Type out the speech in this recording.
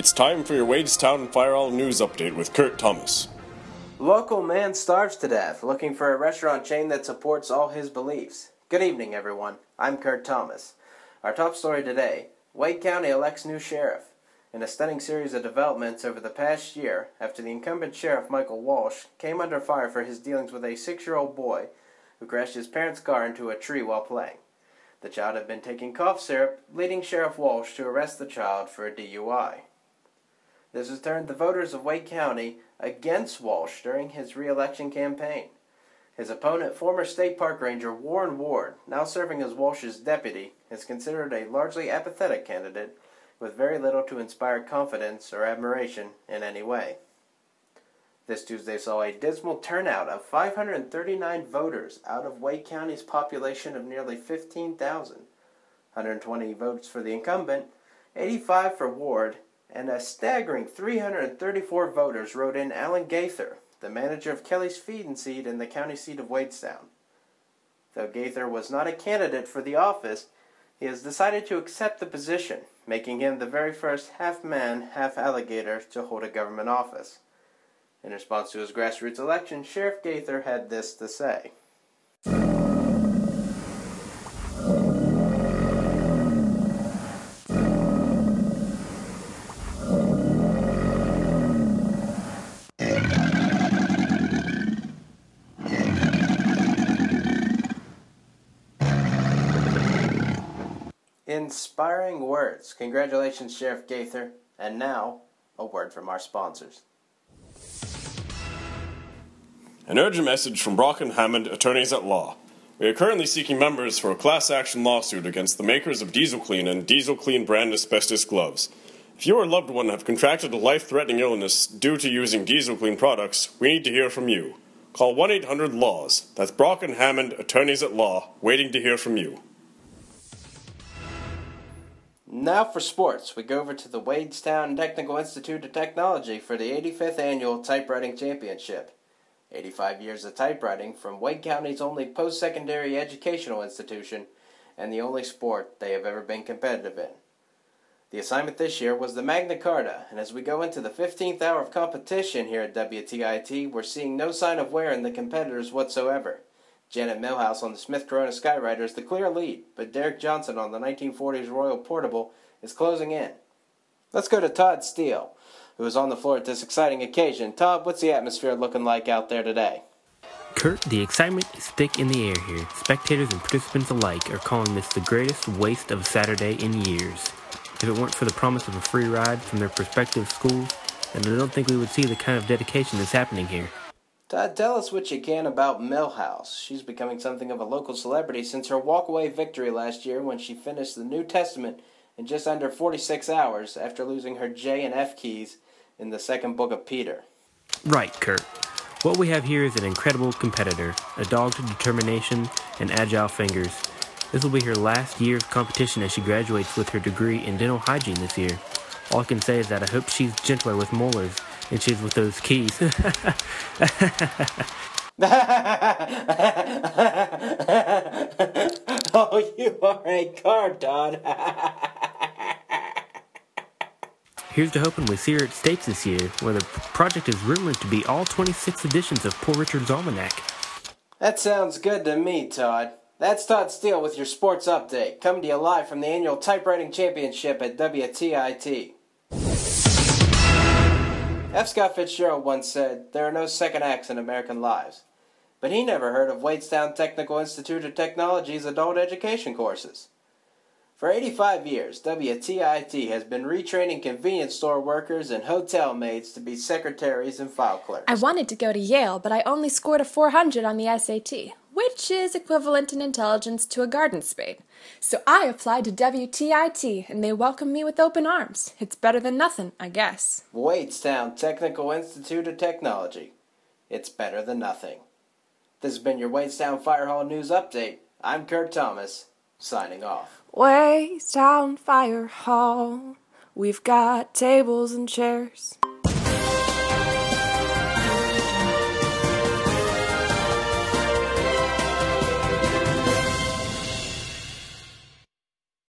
It's time for your Wadestown Fire Hall News Update with Kurt Thomas. Local man starves to death looking for a restaurant chain that supports all his beliefs. Good evening, everyone. I'm Kurt Thomas. Our top story today Wade County elects new sheriff. In a stunning series of developments over the past year, after the incumbent sheriff Michael Walsh came under fire for his dealings with a six year old boy who crashed his parents' car into a tree while playing. The child had been taking cough syrup, leading Sheriff Walsh to arrest the child for a DUI. This has turned the voters of Wade County against Walsh during his reelection campaign. His opponent, former state park ranger Warren Ward, now serving as Walsh's deputy, is considered a largely apathetic candidate with very little to inspire confidence or admiration in any way. This Tuesday saw a dismal turnout of 539 voters out of Wade County's population of nearly 15,000. 120 votes for the incumbent, 85 for Ward, and a staggering 334 voters wrote in Alan Gaither, the manager of Kelly's Feed and Seed in the county seat of Wadestown. Though Gaither was not a candidate for the office, he has decided to accept the position, making him the very first half man, half alligator to hold a government office. In response to his grassroots election, Sheriff Gaither had this to say. Inspiring words. Congratulations, Sheriff Gaither. And now, a word from our sponsors. An urgent message from Brock and Hammond, attorneys at law. We are currently seeking members for a class action lawsuit against the makers of Diesel Clean and Diesel Clean brand asbestos gloves. If you or a loved one have contracted a life threatening illness due to using Diesel Clean products, we need to hear from you. Call 1 800 LAWS. That's Brock and Hammond, attorneys at law, waiting to hear from you. Now for sports, we go over to the Wadestown Technical Institute of Technology for the 85th Annual Typewriting Championship. 85 years of typewriting from Wade County's only post secondary educational institution and the only sport they have ever been competitive in. The assignment this year was the Magna Carta, and as we go into the 15th hour of competition here at WTIT, we're seeing no sign of wear in the competitors whatsoever. Janet Millhouse on the Smith Corona Skyriter is the clear lead, but Derek Johnson on the 1940s Royal Portable is closing in. Let's go to Todd Steele who is on the floor at this exciting occasion. Todd, what's the atmosphere looking like out there today? Kurt, the excitement is thick in the air here. Spectators and participants alike are calling this the greatest waste of a Saturday in years. If it weren't for the promise of a free ride from their prospective schools, then I don't think we would see the kind of dedication that's happening here. Todd, tell us what you can about Millhouse. She's becoming something of a local celebrity since her walkaway victory last year when she finished the New Testament in just under 46 hours after losing her J and F keys in the second book of Peter. Right, Kurt. What we have here is an incredible competitor, a dog to determination, and agile fingers. This will be her last year of competition as she graduates with her degree in dental hygiene this year. All I can say is that I hope she's gentler with molars than she's with those keys. oh, you are a card, Todd. Here's to hoping we see her at States this year, where the project is rumored to be all 26 editions of Poor Richard's Almanac. That sounds good to me, Todd. That's Todd Steele with your sports update, coming to you live from the annual Typewriting Championship at WTIT. F. Scott Fitzgerald once said, There are no second acts in American lives. But he never heard of Wadestown Technical Institute of Technology's adult education courses. For 85 years, WTIT has been retraining convenience store workers and hotel maids to be secretaries and file clerks. I wanted to go to Yale, but I only scored a 400 on the SAT, which is equivalent in intelligence to a garden spade. So I applied to WTIT, and they welcomed me with open arms. It's better than nothing, I guess. Wadestown Technical Institute of Technology. It's better than nothing. This has been your Wadestown Fire Hall News Update. I'm Kurt Thomas, signing off. Wadestown Fire Hall. We've got tables and chairs.